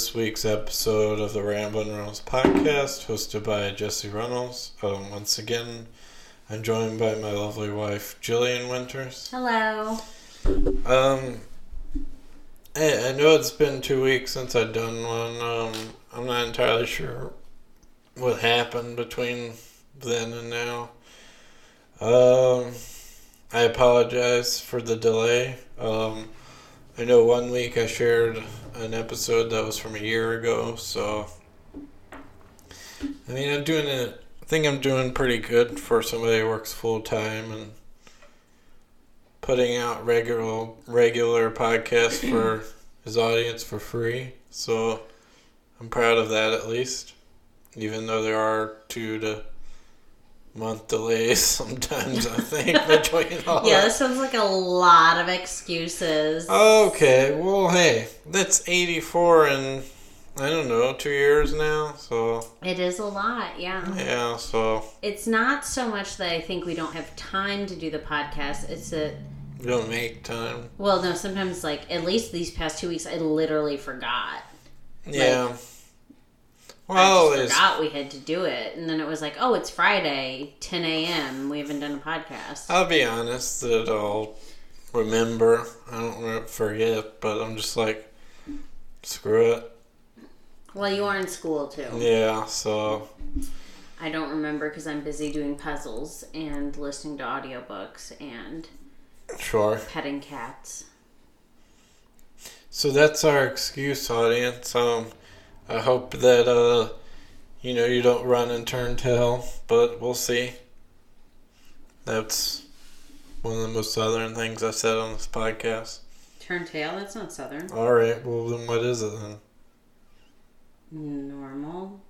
this week's episode of the Ramblin' Reynolds podcast, hosted by Jesse Reynolds. Um, once again, I'm joined by my lovely wife, Jillian Winters. Hello. Um, I, I know it's been two weeks since I've done one. Um, I'm not entirely sure what happened between then and now. Um, I apologize for the delay. Um, I know one week I shared an episode that was from a year ago, so I mean I'm doing it. I think I'm doing pretty good for somebody who works full time and putting out regular regular podcasts for his audience for free. So I'm proud of that at least, even though there are two to month delays sometimes. I think between all Yeah, that. this sounds like a lot of excuses. Okay, well, hey, that's 84 in, I don't know, two years now, so, It is a lot, yeah. yeah, so, It's not so much that I think we don't have time to do the podcast. It's that, we don't make time. well, no, sometimes, like, at least these past two weeks, I literally forgot. Yeah. I well, just it's, forgot we had to do it. And then it was like, oh, it's Friday, 10 a.m. We haven't done a podcast. I'll be honest that I'll remember. I don't forget, but I'm just like, screw it. Well, you are in school, too. Yeah, so, I don't remember because I'm busy doing puzzles and listening to audiobooks and sure. petting cats. So that's our excuse, audience. Um, I hope that uh, you know, you don't run and turn tail, but we'll see. That's one of the most southern things I've said on this podcast. Turn tail? That's not southern. All right, well then, what is it then? Normal.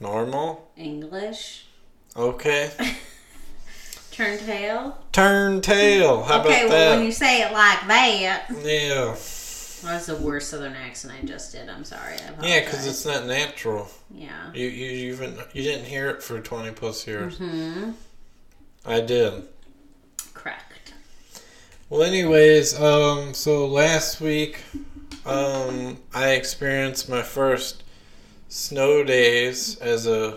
Normal? English. Okay. Turn tail. Turn tail. How okay, about well, that? when you say it like that. Yeah. That's the worst southern accent I just did. I'm sorry. Yeah, because it's not natural. Yeah. You you even you didn't hear it for twenty plus years. Hmm. I did. Correct. Well, anyways, um, so last week, um, I experienced my first snow days as a,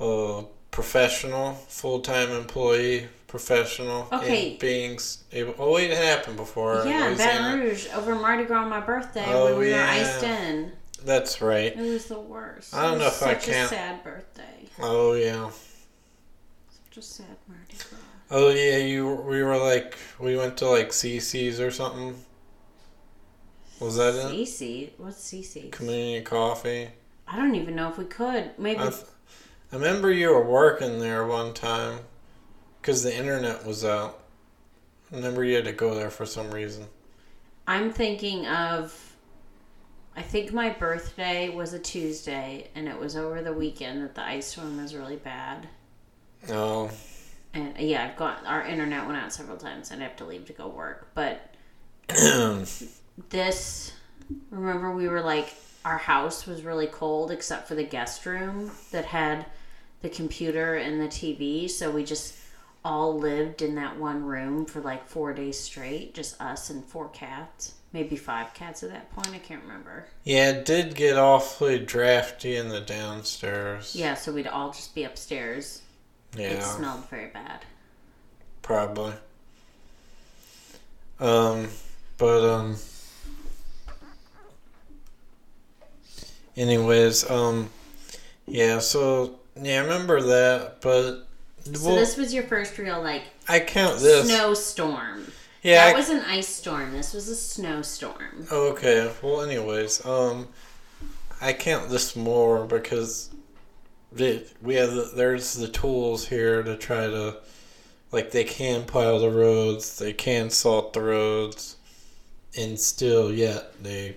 a professional, full time employee, professional. Okay. In being able. Oh wait, it happened before. Yeah. Baton Rouge over Mardi Gras on my birthday Oh, when we yeah. were iced in. That's right. It was the worst. I don't It know if I such a can- sad birthday. Oh yeah. Such a sad Mardi Gras. Oh yeah. You we were like we went to like CC's or something. Was that it? CC? What's CC? Community coffee. I don't even know if we could. Maybe. I, th- I remember you were working there one time because the internet was out. Remember you had to go there for some reason. I'm thinking of. I think my birthday was a Tuesday, and it was over the weekend that the ice storm was really bad. Oh, And yeah, I've got our internet went out several times, and I have to leave to go work. But this, remember, we were like, our house was really cold except for the guest room that had the computer and the TV. So we just all lived in that one room for like four days straight, just us and four cats. Maybe five cats at that point. I can't remember. yeah, it did get awfully drafty in the downstairs. Yeah, so we'd all just be upstairs. Yeah, it smelled very bad. probably. Um, but um. Anyways, um, yeah. So yeah, I remember that, but So well, this was your first real like I count this. snowstorm. yeah, that I- was an ice storm. This was a snowstorm. Okay. Well, anyways, um, I count this more because the, we have the, there's the tools here to try to, like, they can pile the roads, they can salt the roads, and still yet they,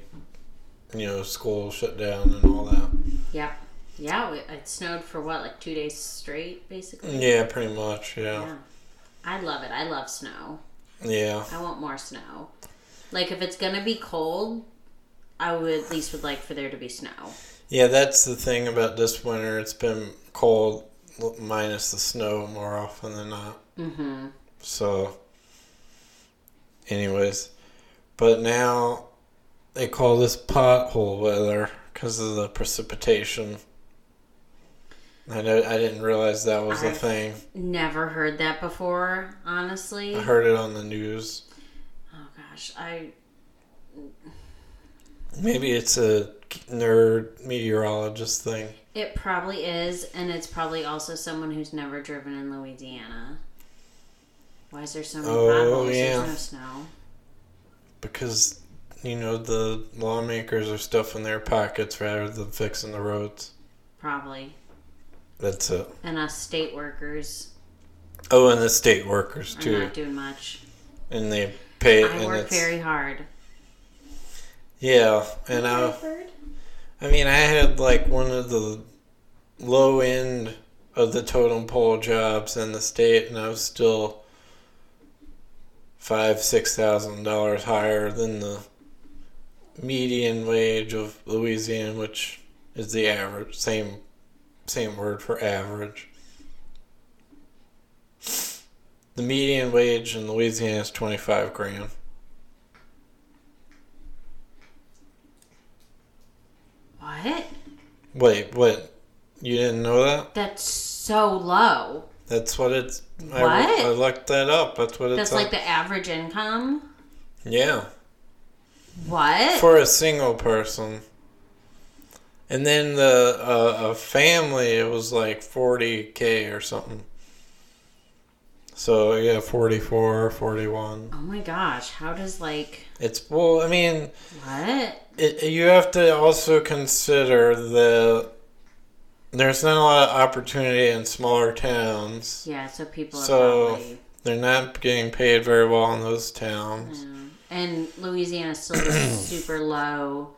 you know, school shut down and all that. Yeah. Yeah, it, it snowed for what, like two days straight, basically? Yeah, pretty much. Yeah. Yeah. I love it. I love snow. Yeah. I want more snow. Like, if it's gonna be cold, I would at least would like for there to be snow. Yeah, that's the thing about this winter. It's been cold minus the snow more often than not. Mm-hmm. So, anyways, but now they call this pothole weather because of the precipitation. I know, I didn't realize that was a I've- thing. Never heard that before, honestly. I heard it on the news. Oh gosh, I Maybe it's a nerd meteorologist thing. it probably is, and it's probably also someone who's never driven in Louisiana. Why is there so many Oh, potholes? yeah. There's no snow. because you know the lawmakers are stuffing their pockets rather than fixing the roads. Probably. That's it. And us state workers Oh, and the state workers are too, not doing much. and they pay. I and work it's, very hard. yeah, and I, I mean, I had like one of the low end of the totem pole jobs in the state, and I was still five, six thousand dollars higher than the median wage of Louisiana, which is the average. Same, same word for average. The median wage in Louisiana is twenty five grand. What? Wait, what? You didn't know that? That's so low. That's what it's. I, What? I looked that up. That's what it's. That's like the average income. yeah, What? for a single person. And then the uh, a family, it was like forty k or something. So yeah, 44, 41. oh my gosh, how does like It's well, I mean, what? it, you have to also consider that there's not a lot of opportunity in smaller towns. Yeah, so people are So- probably They're not getting paid very well in those towns. yeah. and Louisiana still is super low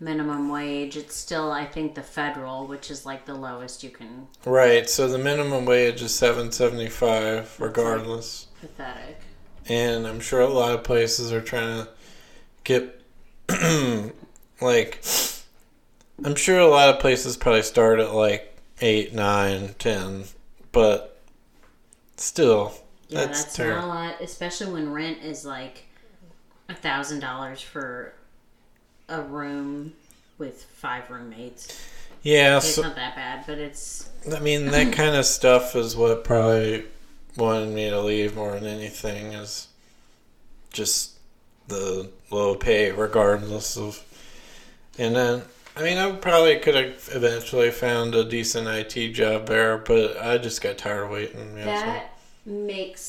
minimum wage. It's still I think the federal, which is like the lowest you can Right, so the minimum wage is seven seventy five regardless. pathetic. And I'm sure a lot of places are trying to get like I'm sure a lot of places probably start at like eight, nine, ten, but still Yeah, that's, that's, not a lot, especially when rent is like a thousand dollars for a room with five roommates. Yeah, It's so not that bad, but it's I mean that kind of stuff is what probably wanted me to leave more than anything is just the low pay regardless of and then I mean I probably could have eventually found a decent IT job there but I just got tired of waiting yeah, so- that makes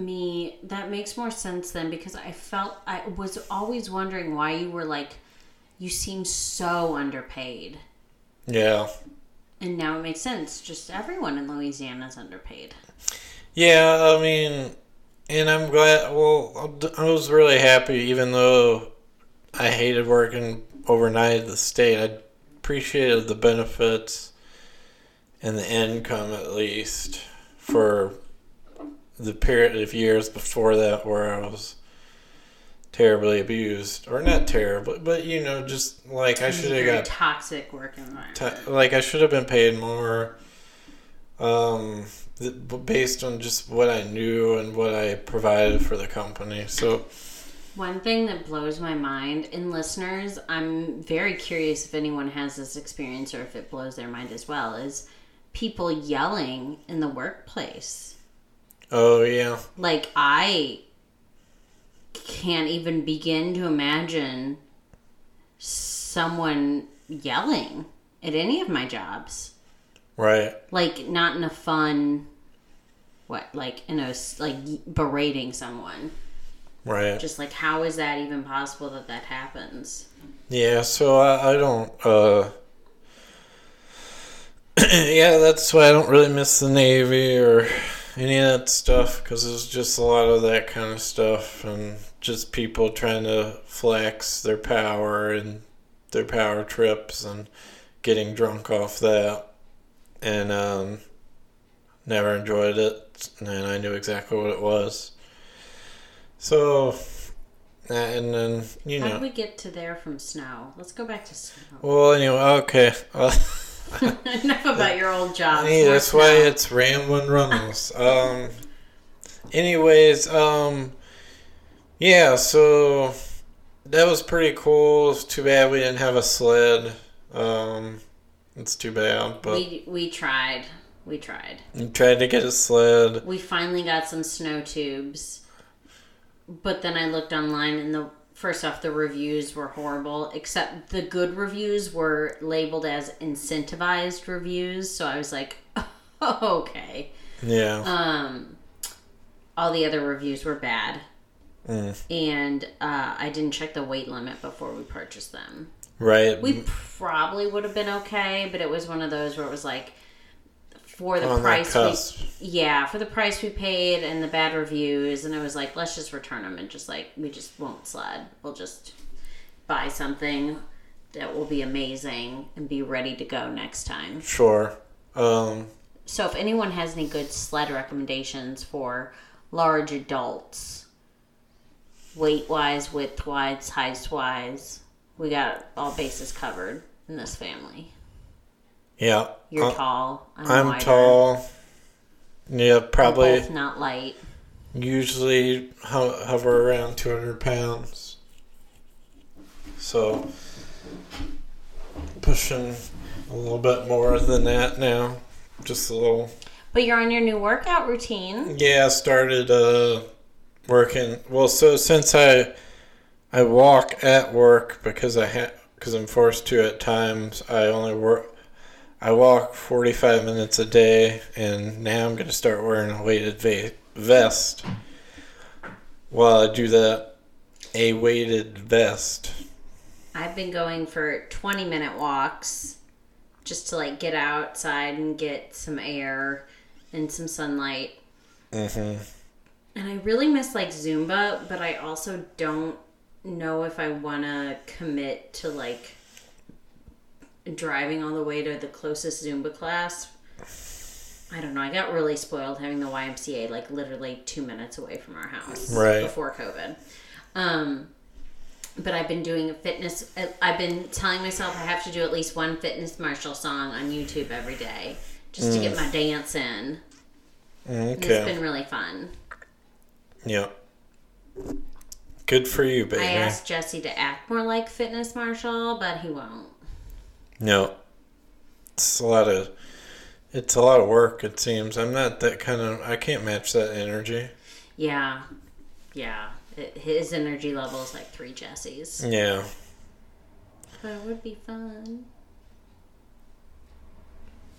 me that makes more sense then because I felt I was always wondering why you were like you seem so underpaid. yeah And now it makes sense. Just everyone in Louisiana is underpaid. Yeah, I mean, and I'm glad. Well, I was really happy, even though I hated working overnight at the state. I appreciated the benefits and the income, at least, for the period of years before that where I was terribly abused, or not terribly, but you know, just like I should have got toxic work environment. Ti- like I should have been paid more um th- based on just what I knew and what I provided for the company. So One thing that blows my mind, in listeners, I'm very curious if anyone has this experience or if it blows their mind as well, is people yelling in the workplace. Oh yeah. Like, I can't even begin to imagine someone yelling at any of my jobs. Right. Like, not in a fun, what, like, in a like, berating someone. Right. Just like, how is that even possible that that happens? Yeah, so I, I don't uh Yeah, that's why I don't really miss the Navy or any of that stuff because it's just a lot of that kind of stuff and just people trying to flex their power and their power trips and getting drunk off that. And um never enjoyed it and I knew exactly what it was. So and then you know. How did we get to there from snow? Let's go back to snow. well, anyway, okay. Enough about your old job. hey, that's why it's Ramblin' Reynolds. Um, anyways, um, yeah, so that was pretty cool. It's too bad we didn't have a sled. Um, it's too bad, but We we tried. We tried. we tried to get a sled. We finally got some snow tubes. But then I looked online and the first off the reviews were horrible, except the good reviews were labeled as incentivized reviews, so I was like, okay. Yeah. Um all the other reviews were bad. Mm. And uh, I didn't check the weight limit before we purchased them. Right. We probably would have been okay, but it was one of those where it was like for the On price we yeah, for the price we paid and the bad reviews and it was like let's just return them and just like we just won't sled. We'll just buy something that will be amazing and be ready to go next time. Sure. Um, So if anyone has any good sled recommendations for large adults, weight wise, width wise, height wise, we got all bases covered in this family. Yeah. You're Uh, tall. I'm, I'm tall. Yeah, We're probably both not light. usually ho- hover around 200 pounds. So, pushing a little bit more than that now. Just a little. But you're on your new workout routine. Yeah, I started uh, working. Well, so since I I walk at work because I ha- because I'm forced to at times, I only work. I walk 45 minutes a day, and now I'm gonna start wearing a weighted va- vest. While I do that, a weighted vest. I've been going for 20 minute walks just to like get outside and get some air and some sunlight. hmm And I really miss like Zumba, but I also don't know if I want to commit to like driving all the way to the closest Zumba class. I don't know. I got really spoiled having the YMCA like literally two minutes away from our house Right. before COVID. Um, but I've been doing a fitness. I've been telling myself I have to do at least one Fitness Marshall song on YouTube every day just to get my dance in. And It's Okay. been really fun. Yeah. Good for you, baby. I asked Jesse to act more like Fitness Marshall, but he won't. No. It's a lot of it's a lot of work it seems. I'm not that kind of I can't match that energy. Yeah, yeah. It, his energy level is like three Jessies. Yeah. But it would be fun.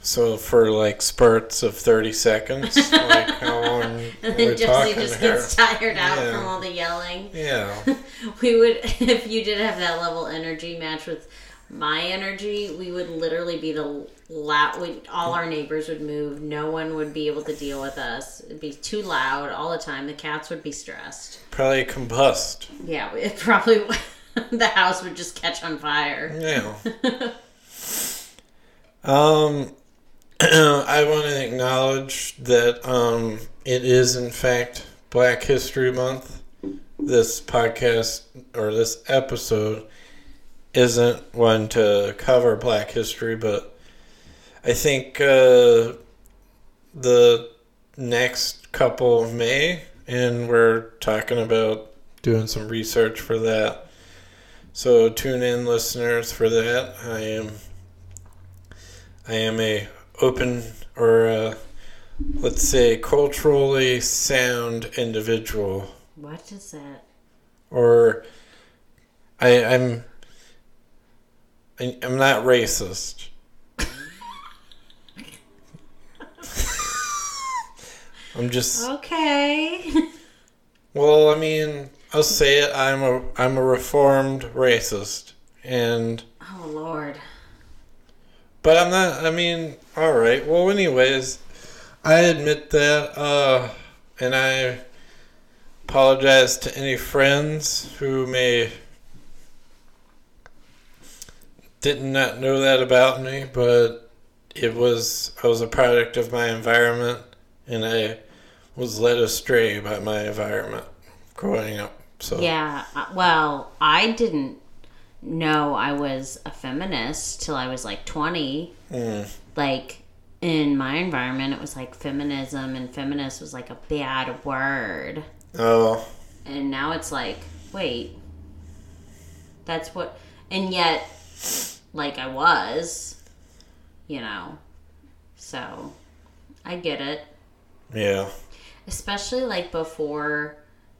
So for like spurts of 30 seconds, like how long And then Jesse just here? gets tired out Yeah. from all the yelling. Yeah. We would, if you did have that level energy match with my energy, we would literally be the loud. We, all our neighbors would move. No one would be able to deal with us. It'd be too loud all the time. The cats would be stressed. Probably combust. Yeah, it probably the house would just catch on fire. Yeah. um I want to acknowledge that um it is in fact Black History Month. This podcast or this episode isn't one to cover Black history, but I think uh, the next couple of may, and we're talking about doing some research for that. So tune in, listeners, for that. I am, I am a open or uh let's say culturally sound individual What is that? or I, I'm I, I'm not racist. I'm just Okay. well, I mean, I'll say it. I'm a I'm a reformed racist, and oh Lord. but I'm not. I mean, all right. Well, anyways, I admit that, uh, and I apologize to any friends who may did not not know that about me, but it was I was a product of my environment, and I was led astray by my environment growing up. So Yeah. uh, Well, I didn't know I was a feminist till I was like 20. mm, Like in my environment, it was like feminism and feminist was like a bad word. oh And now it's like, wait, That's what, and yet, like I was, you know. So, I get it. Yeah. Especially like before,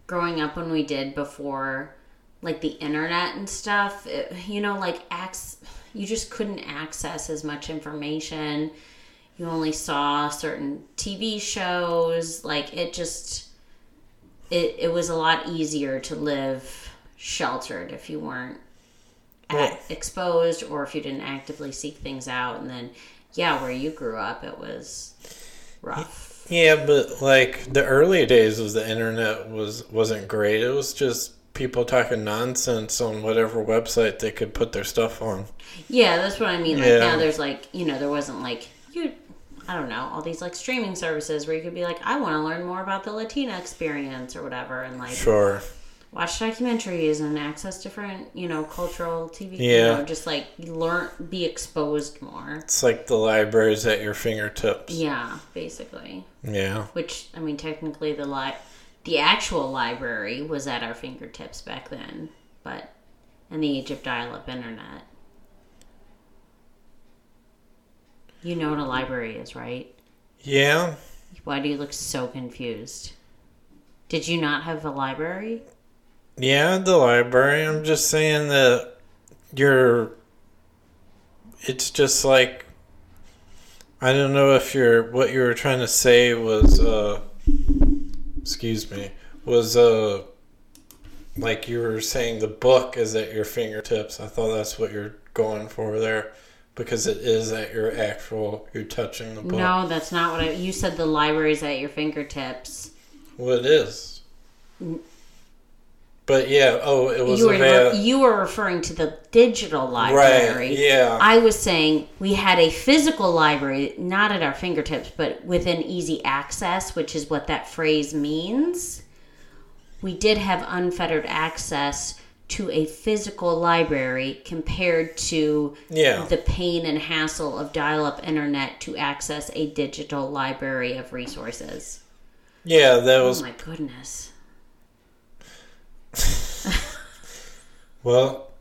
growing up when we did before, like the internet and stuff. It, you know, like acts, you just couldn't access as much information. You only saw certain TV shows. Like it just, it it was a lot easier to live sheltered if you weren't Exposed or if you didn't actively seek things out. And then, yeah, where you grew up, it was rough. Yeah, but like the early days of the internet was wasn't great. It was just people talking nonsense on whatever website they could put their stuff on. Yeah, that's what I mean. Like Yeah. now there's like, you know, there wasn't like you I don't know, all these like streaming services where you could be like, I want to learn more about the Latina experience or whatever and like Sure. Watch documentaries and access different, you know, cultural TV, Yeah. you know, just like learn be exposed more. It's like the libraries at your fingertips. Yeah, basically. Yeah. Which I mean technically the li- the actual library was at our fingertips back then, but in the age of dial-up internet. You know what a library is, right? Yeah. Why do you look so confused? Did you not have a library? Yeah, the library. I'm just saying that you're. It's just like. I don't know if you're. What you were trying to say was. uh Excuse me. Was, uh. Like you were saying the book is at your fingertips. I thought that's what you're going for there. Because it is at your actual. You're touching the book. No, that's not what I. You said the library's at your fingertips. Well, it is. But yeah, oh, it was You were you were referring to the digital library. Right, yeah. I was saying we had a physical library, not at our fingertips, but within easy access, which is what that phrase means. We did have unfettered access to a physical library compared to Yeah. the pain and hassle of dial up internet to access a digital library of resources. Yeah, that Oh was my goodness. Well,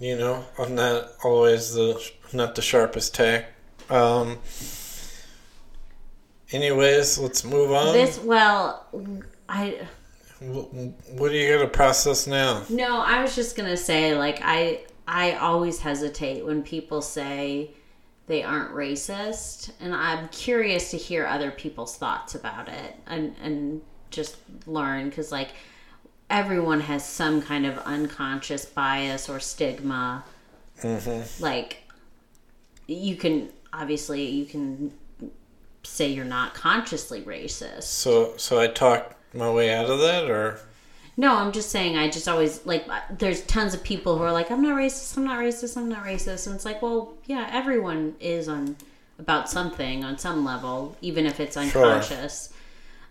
you know, I'm not always the not the sharpest tack. Um anyways, let's move on. This, well, I. What are you gonna process now? No, I was just gonna say, like, I I always hesitate when people say they aren't racist, and I'm curious to hear other people's thoughts about it, and and just learn because like everyone has some kind of unconscious bias or stigma. Like, you can obviously you can say you're not consciously racist. So so I talked my way out of that or No, I'm just saying. I just always like. There's tons of people who are like, "I'm not racist. I'm not racist. I'm not racist," and it's like, well, yeah, everyone is on about something on some level, even if it's unconscious.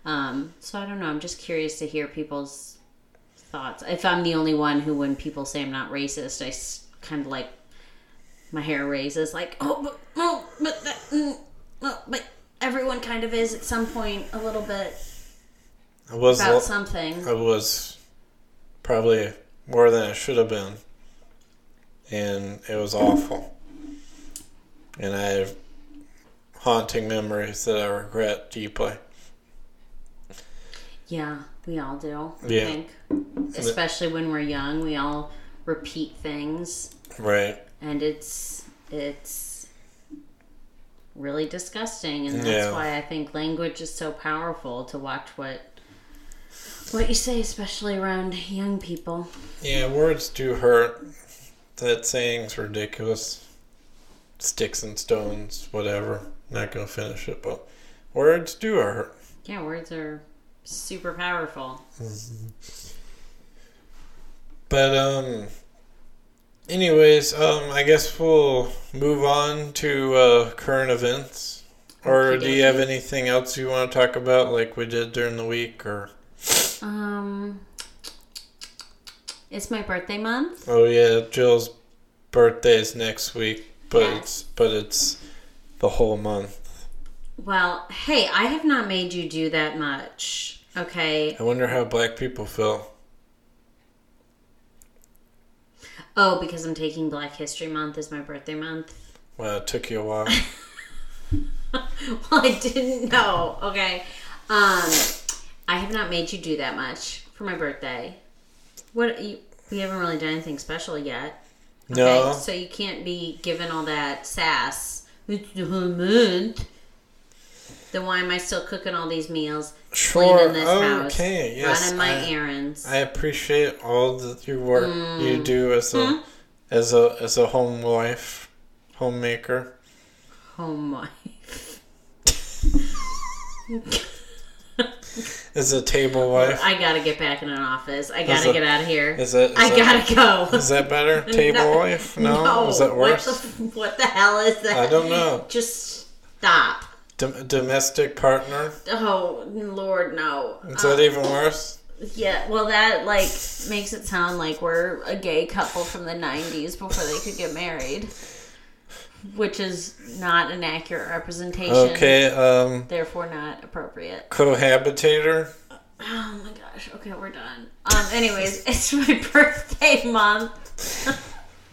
Um, so I don't know. I'm just curious to hear people's thoughts. If I'm the only one who, when people say I'm not racist, I kind of like my hair raises, like, oh, but oh, but that, mm, oh, but everyone kind of is at some point a little bit I was about lo- something. I was probably more than I should have been. And it was awful. And I have haunting memories that I regret deeply. Yeah, we all do. I Yeah. think. Especially when we're young, we all repeat things Right. and it's it's really disgusting and that's Yeah. why I think language is so powerful to watch what what you say especially around young people. Yeah, words do hurt. That saying's ridiculous. Sticks and stones, whatever. Not gonna finish it, but words do hurt. Yeah, words are super powerful. But um anyways, um I guess we'll move on to uh current events. Or do you have anything else you want to talk about like we did during the week or Um it's my birthday month. Oh yeah, Jill's birthday is next week, but it's but it's the whole month. Well, hey, I have not made you do that much. Okay. I wonder how black people feel. Oh, because I'm taking Black History Month as my birthday month. Well, it took you a while. well, I didn't know. Okay. Um, I have not made you do that much for my birthday. What you, we haven't really done anything special yet. No. so you can't be given all that sass. It's the whole month. Then why am I still cooking all these meals, Sure. cleaning this house, Okay. Yes. running my I, errands? I appreciate all the your work Mm. you do as a Hmm? as a as a home wife, homemaker. Home wife. As a table wife. I gotta get back in an office. I gotta it- get out of here. Is that? Is I that, gotta go. Is that better? Table No. wife? No. Is that worse? What the, what the hell is that? I don't know. Just stop. Dom- domestic partner. Oh Lord, no. Is that even worse? Yeah, well, that like makes it sound like we're a gay couple from the '90s before they could get married, which is not an accurate representation. Okay. Um. Therefore, not appropriate. Cohabitator. Oh my gosh. Okay, we're done. Um. Anyways, it's my birthday month.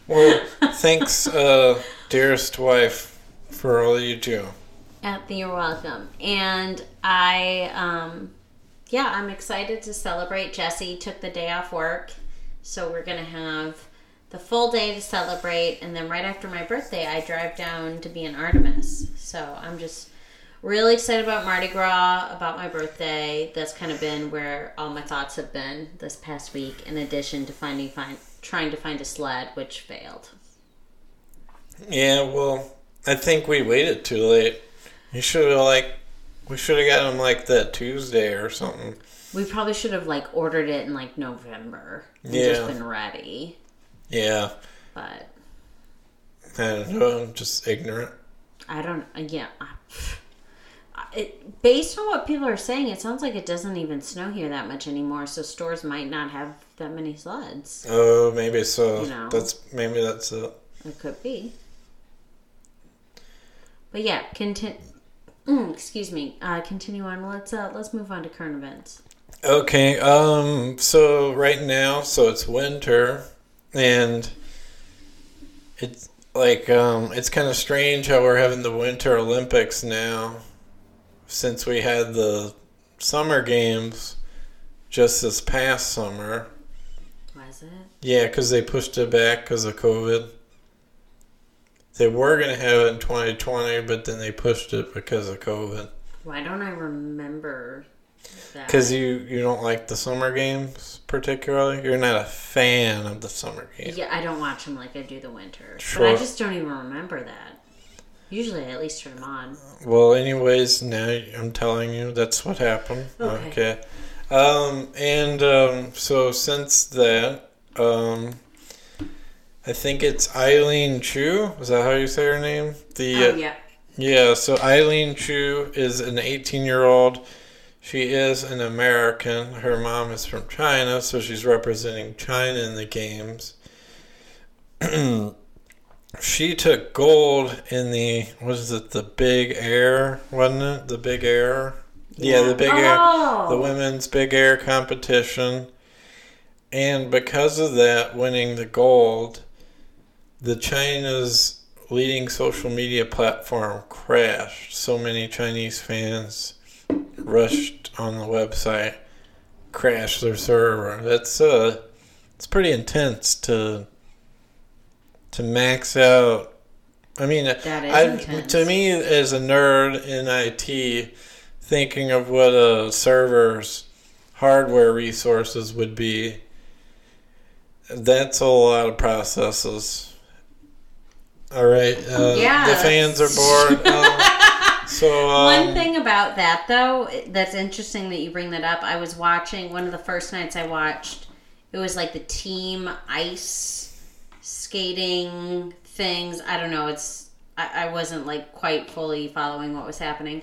Well, thanks, uh, dearest wife, for all you do. At the, you're welcome. And I, um, yeah, I'm excited to celebrate. Jesse took the day off work, so we're gonna have the full day to celebrate. And then right after my birthday, I drive down to be in Artemis. So I'm just really excited about Mardi Gras, about my birthday. That's kind of been where all my thoughts have been this past week. In addition to finding, find, trying to find a sled, which failed. Yeah. Well, I think we waited too late. You should have like. We should have got him like that Tuesday or something. We probably should have like ordered it in like November and Yeah. just been ready. Yeah. But I don't know. I'm just ignorant. I don't. uh, Yeah. I- It, based on what people are saying, it sounds like it doesn't even snow here that much anymore. So stores might not have that many sleds. Oh, maybe so. You know. That's maybe that's it. It could be. But yeah, continue. Mm, excuse me. Uh, continue on. Let's uh, let's move on to current events. Okay, um, so right now, so it's winter, and it's like, um, it's kind of strange how we're having the Winter Olympics now, since we had the Summer Games just this past summer. Was it? Yeah, because they pushed it back because of COVID. They were going to have it in 2020, but then they pushed it because of COVID. Why don't I remember that? Because you, you don't like the summer games particularly? You're not a fan of the summer games. Yeah, I don't watch them like I do the winter. But I just don't even remember that. Usually, I at least turn them on. Well, anyways, now I'm telling you that's what happened. Okay. Okay. Um, and um, so since that, um, I think it's Eileen Chu. Is that how you say her name? The Oh uh, yeah. Yeah, so Eileen Chu is an 18 year old. She is an American. Her mom is from China, so she's representing China in the games. she took gold in the, was it the Big Air, wasn't it? The Big Air? Yeah, the Big Air. Oh. The women's Big Air competition. And because of that, winning the gold, the China's leading social media platform crashed. So many Chinese fans rushed on the website, crashed their server. That's uh, it's pretty intense to to max out. I mean, I, to me as a nerd in IT, thinking of what a server's hardware resources would be. That's a lot of processes. All right. Uh, Yeah, The fans are bored. Um, so um, One thing about that, though, that's interesting that you bring that up. I was watching one of the first nights I watched. It was like the team ice skating things. I don't know. It's I, I wasn't like quite fully following what was happening,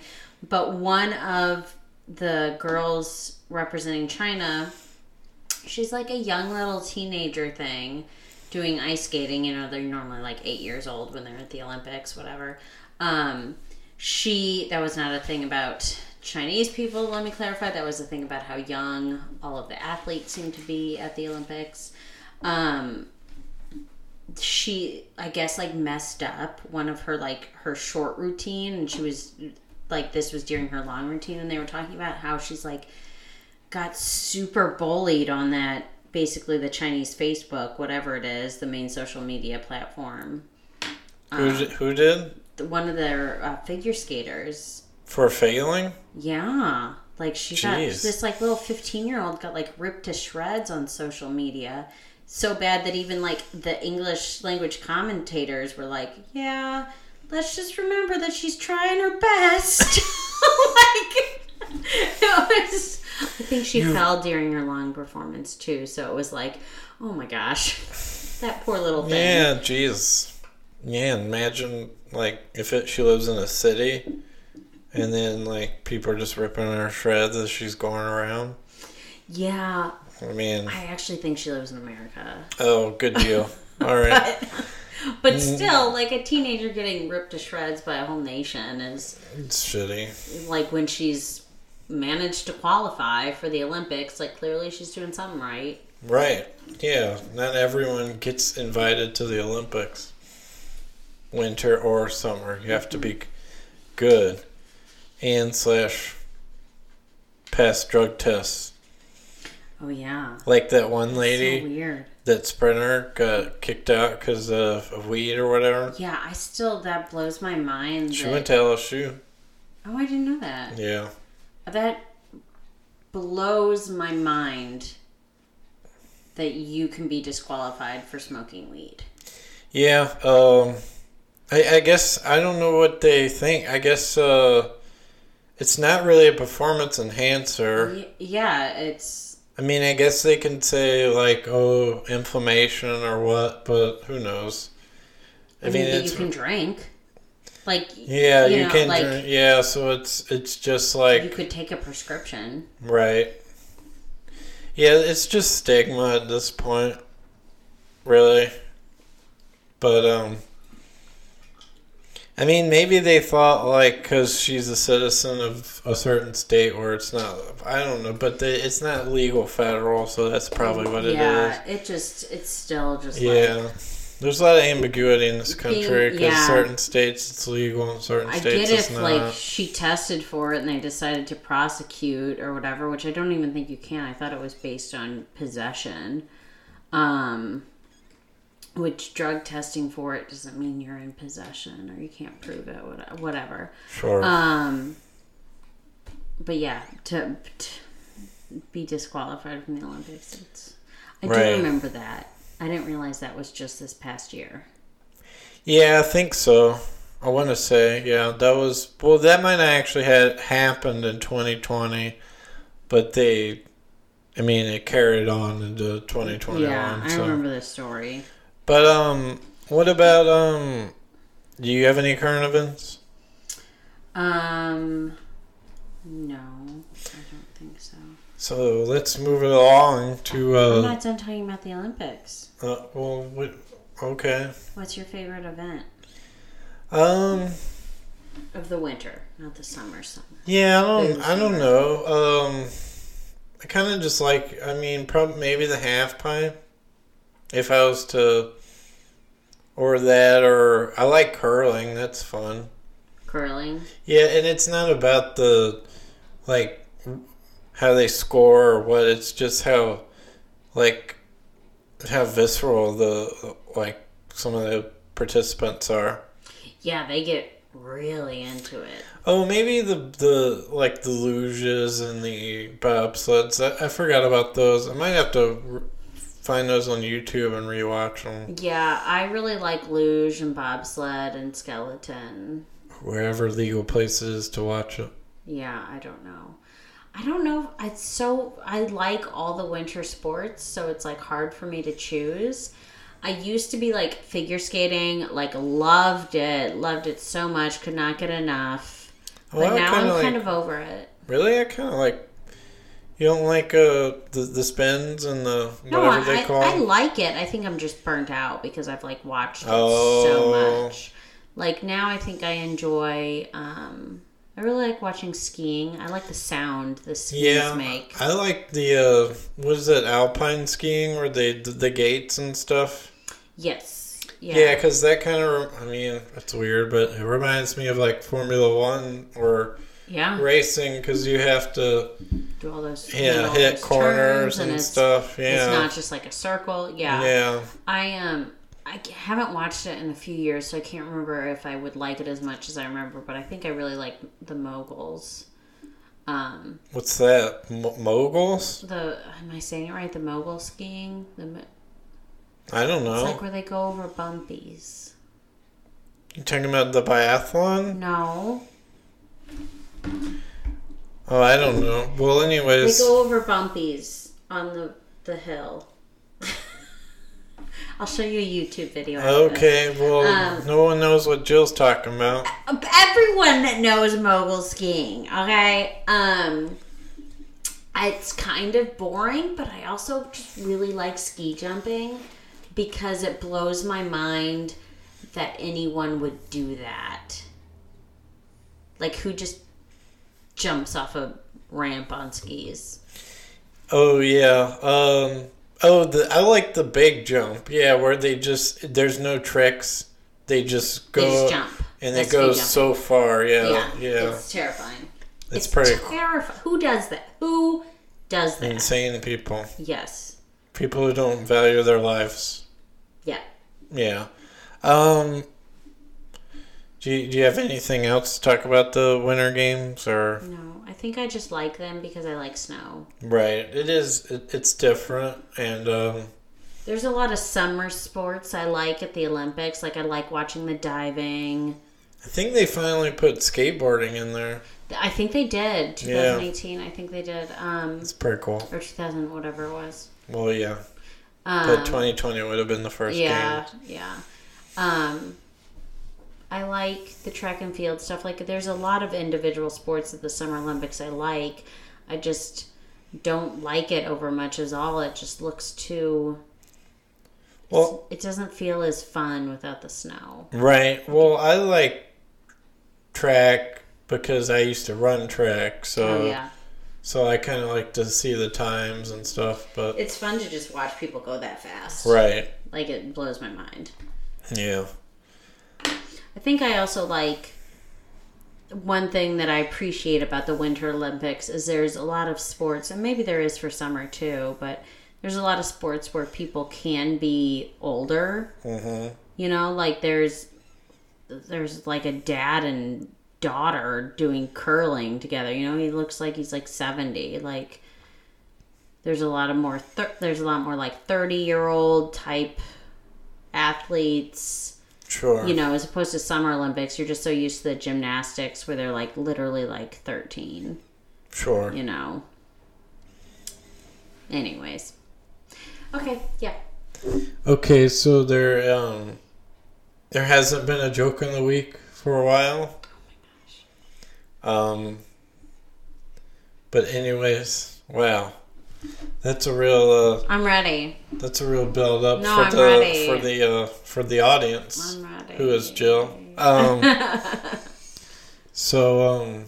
but one of the girls representing China, she's like a young little teenager thing doing ice skating. You know, they're normally like eight years old when they're at the Olympics, whatever. Um, she, that was not a thing about Chinese people, let me clarify. That was a thing about how young all of the athletes seem to be at the Olympics. Um, she I guess like messed up one of her like her short routine and she was like this was during her long routine and they were talking about how she's like got super bullied on that basically the Chinese Facebook whatever it is the main social media platform Who, Uh. who did? One of their uh, figure skaters For failing? yeah like she got this like little 15 year old got like ripped to shreds on social media so bad that even like the english language commentators were like yeah let's just remember that she's trying her best like it was i think she fell during her long performance too so it was like oh my gosh that poor little thing Yeah, jeez. Yeah, imagine like if it, she lives in a city, and then like people are just ripping her shreds as she's going around. yeah I mean, i actually think she lives in america oh, good deal. All right, but mm. still, like a teenager getting ripped to shreds by a whole nation is it's shitty. like when she's managed to qualify for the Olympics. Like clearly, she's doing something right. Right? Yeah, not everyone gets invited to the Olympics, winter or summer. You have to be mm-hmm. good and slash pass drug tests. Oh yeah, Like that one so lady. weird. that sprinter got kicked out because of, of weed or whatever. Yeah, I still that blows my mind. She that- went to LSU. oh, I didn't know that. Yeah. That blows my mind that you can be disqualified for smoking weed. Yeah. Um, I, I guess I don't know what they think. I guess uh, it's not really a performance enhancer. Y- yeah, it's I mean, I guess they can say like, oh, inflammation or what, but who knows? I, mean, that you can drink. Like yeah, you, know, can like, drink. Yeah, so it's it's just like You could take a prescription. right. Yeah, it's just stigma at this point, really. But um, I mean, maybe they thought like because she's a citizen of a certain state where it's not. I don't know, but they, it's not legal federal, so that's probably what it is. yeah, it just it's still just Yeah. like There's a lot of ambiguity in this country because yeah. certain states it's legal and certain I states get it's if not. like she tested for it and they decided to prosecute or whatever, which I don't even think you can. I thought it was based on possession. Um which drug testing for it doesn't mean you're in possession or you can't prove it whatever. sure. Um but yeah, to, to be disqualified from the Olympics, it's I do remember that. I didn't realize that was just this past year. yeah, I think so. I want to say, yeah, that was well. That might not actually had happened in 2020, but they, I mean, it carried on into 2021. Yeah, I so. remember this story. But um, what about um? Do you have any current events? Um, no, I don't think so. So let's move it along to I'm uh. not done talking about the Olympics. uh well, we, okay. What's your favorite event Um. of the winter, not the summer? Summer. Yeah, I don't. I don't know. Um, I kind of just like. I mean, probably maybe the half pipe. If I was to, or that, or I like curling. That's fun. Curling. Yeah, and it's not about the, like, how they score or what. It's just how, like, how visceral the like some of the participants are. Yeah, they get really into it. Oh, maybe the the like the luges and the bobsleds. I, I forgot about those. I might have to find those on YouTube and rewatch them Yeah, I really like luge and bobsled and skeleton. wherever legal places to watch it. Yeah, I don't know. I don't know. It's so I like all the winter sports, so it's like hard for me to choose. I used to be like figure skating, like loved it, loved it so much, could not get enough. But Well, I now I'm like- kind of over it. Really, I kind of like. You don't like uh the the spins and the No, whatever I, they call. I, I like it. I think I'm just burnt out because I've like watched it Oh. so much. Like now, I think I enjoy. um I really like watching skiing. I like the sound the skis yeah, make. I like the uh what is it alpine skiing where they the, the gates and stuff. Yes. Yeah. Yeah, because that kind of, I mean, it's weird, but it reminds me of like Formula One or Yeah. racing because you have to, Do all those yeah, all hit corners and, it's, stuff. It's not just like a circle. Yeah. yeah. I um I haven't watched it in a few years, so I can't remember if I would like it as much as I remember. But I think I really like the moguls. Um, What's that? Mo- moguls? the am I saying it right? The mogul skiing. The mo- I don't it's know. like where they go over bumpies. you talking about the biathlon? No, Oh, I don't know. Well, anyways, they go over bumpies on the the hill. I'll show you a YouTube video. this. Okay, well, Um, no one knows what Jill's talking about. everyone that knows mogul skiing okay um it's kind of boring but i also just really like ski jumping because it blows my mind that anyone would do that like who just jumps off a ramp on skis Oh yeah. Um. Oh, the I like the big jump. Yeah, where they just there's no tricks. They just go they just jump and That's it goes so far. Yeah, jumping. yeah. it's terrifying It's, pretty cool. terrifying who does that who does that insane people. yes People who don't value their lives. yeah Yeah. Um. Do you, do you have anything else to talk about the winter games or No, I think I just like them because I like snow. right? It is. It, it's different and um. There's a lot of summer sports I like at the Olympics. Like I like watching the diving. I think they finally put skateboarding in there. I think they did 2018. I think they did. Um, It's pretty cool. or 2000, whatever it was. Well, yeah, Um, but 2020 would have been the first yeah, game. yeah. Um, I like the track and field stuff. Like there's a lot of individual sports at the Summer Olympics I like. I just don't like it over much as all. It just looks too. Well, It doesn't feel as fun without the snow. right. Well, I like track because I used to run track, so oh yeah, so I kind of like to see the times and stuff. But it's fun to just watch people go that fast. right, Like it blows my mind. yeah, I think I also like one thing that I appreciate about the Winter Olympics is there's a lot of sports, and maybe there is for summer too, but there's a lot of sports where people can be older. hmm You know, like there's there's like a dad and daughter doing curling together. You know, he looks like he's like 70. Like there's a lot of more thir- there's a lot more like 30 year old type athletes sure. you know, as opposed to Summer Olympics, you're just so used to the gymnastics where they're like literally like 13, sure. you know. Anyways. Okay, yeah. Okay, so there um there hasn't been a joke in the week for a while. Um but anyways, wow. That's a real uh I'm ready. that's a real build up No, for I'm the ready. for the uh for the audience. I'm ready. Who is Jill? Um so um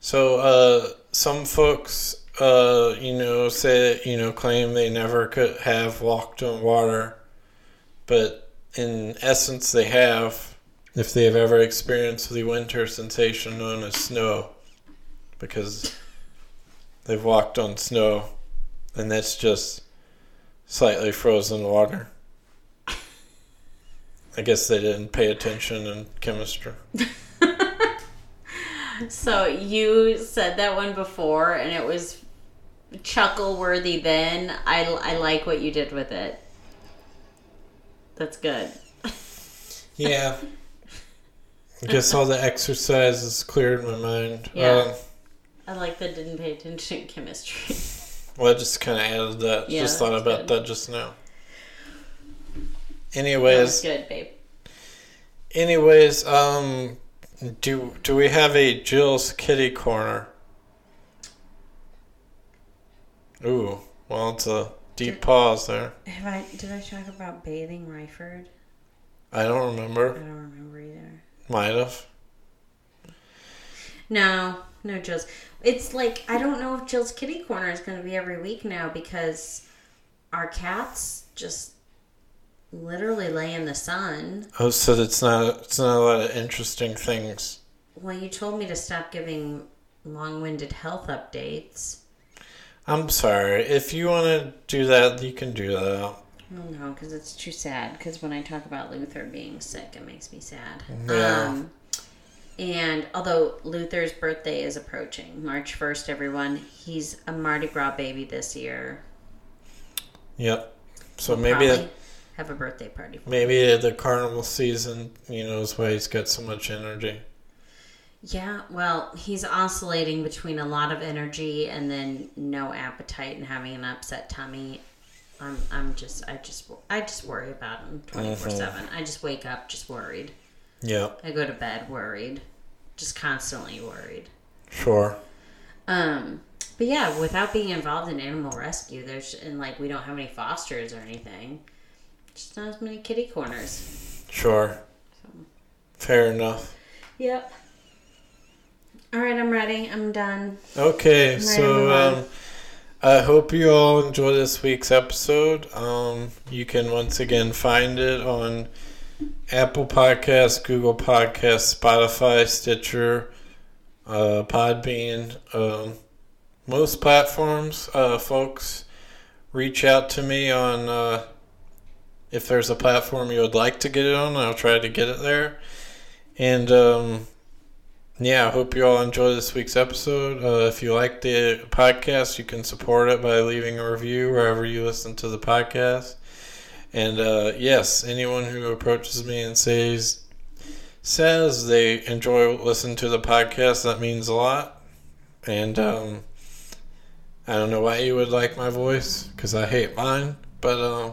so uh some folks uh you know say you know claim they never could have walked on water but in essence they have if they have ever experienced the winter sensation known as snow because they've walked on snow and that's just slightly frozen water I guess they didn't pay attention in chemistry. So you said that one before and it was chuckle worthy then. I, I like what you did with it. That's good. Yeah. I guess all the exercise cleared my mind. Yeah. Um, I like that didn't pay attention in chemistry. well, I just kind of added that. Yeah, just thought about good. that just now. That was Anyways, good, babe. anyways, um, do do we have a Jill's Kitty Corner? Ooh, well, it's a deep Did- pause there. Have I did I talk about bathing Ryford? I don't remember. I don't remember either. Might have. No, no Jill's. It's like I don't know if Jill's Kitty Corner is going to be every week now because our cats just literally lay in the sun. Oh, so it's not it's not a lot of interesting things. Well, you told me to stop giving long-winded health updates. I'm sorry. If you want to do that, you can do that. No, because it's too sad. Because when I talk about Luther being sick, it makes me sad. Yeah. Um, and although Luther's birthday is approaching, March 1st, everyone, he's a Mardi Gras baby this year. Yep. So We'll maybe probably have a birthday party. For maybe the carnival season, you know, is why he's got so much energy. Yeah, well, he's oscillating between a lot of energy and then no appetite and having an upset tummy. I'm, I'm just, I just, I just worry about him mm-hmm. 24 7. I just wake up just worried. Yep. I go to bed worried, just constantly worried. Sure. Um, but yeah, without being involved in animal rescue, there's and like we don't have any fosters or anything. Just not as many kitty corners. Sure. Fair enough. Yep. All right, I'm ready. I'm done. Okay, to so um, I hope you all enjoy this week's episode. Um, you can once again find it on Apple Podcasts, Google Podcasts, Spotify, Stitcher, uh, Podbean, um, most platforms. Uh, folks, reach out to me on uh, if there's a platform you would like to get it on. I'll try to get it there. And um, yeah, I hope you all enjoy this week's episode. Uh, if you like the podcast, you can support it by leaving a review wherever you listen to the podcast. And uh, yes, anyone who approaches me and says says they enjoy listening to the podcast, that means a lot. And um, I don't know why you would like my voice because I hate mine, but um,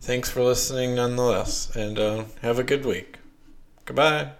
thanks for listening nonetheless. And uh, have a good week. Goodbye.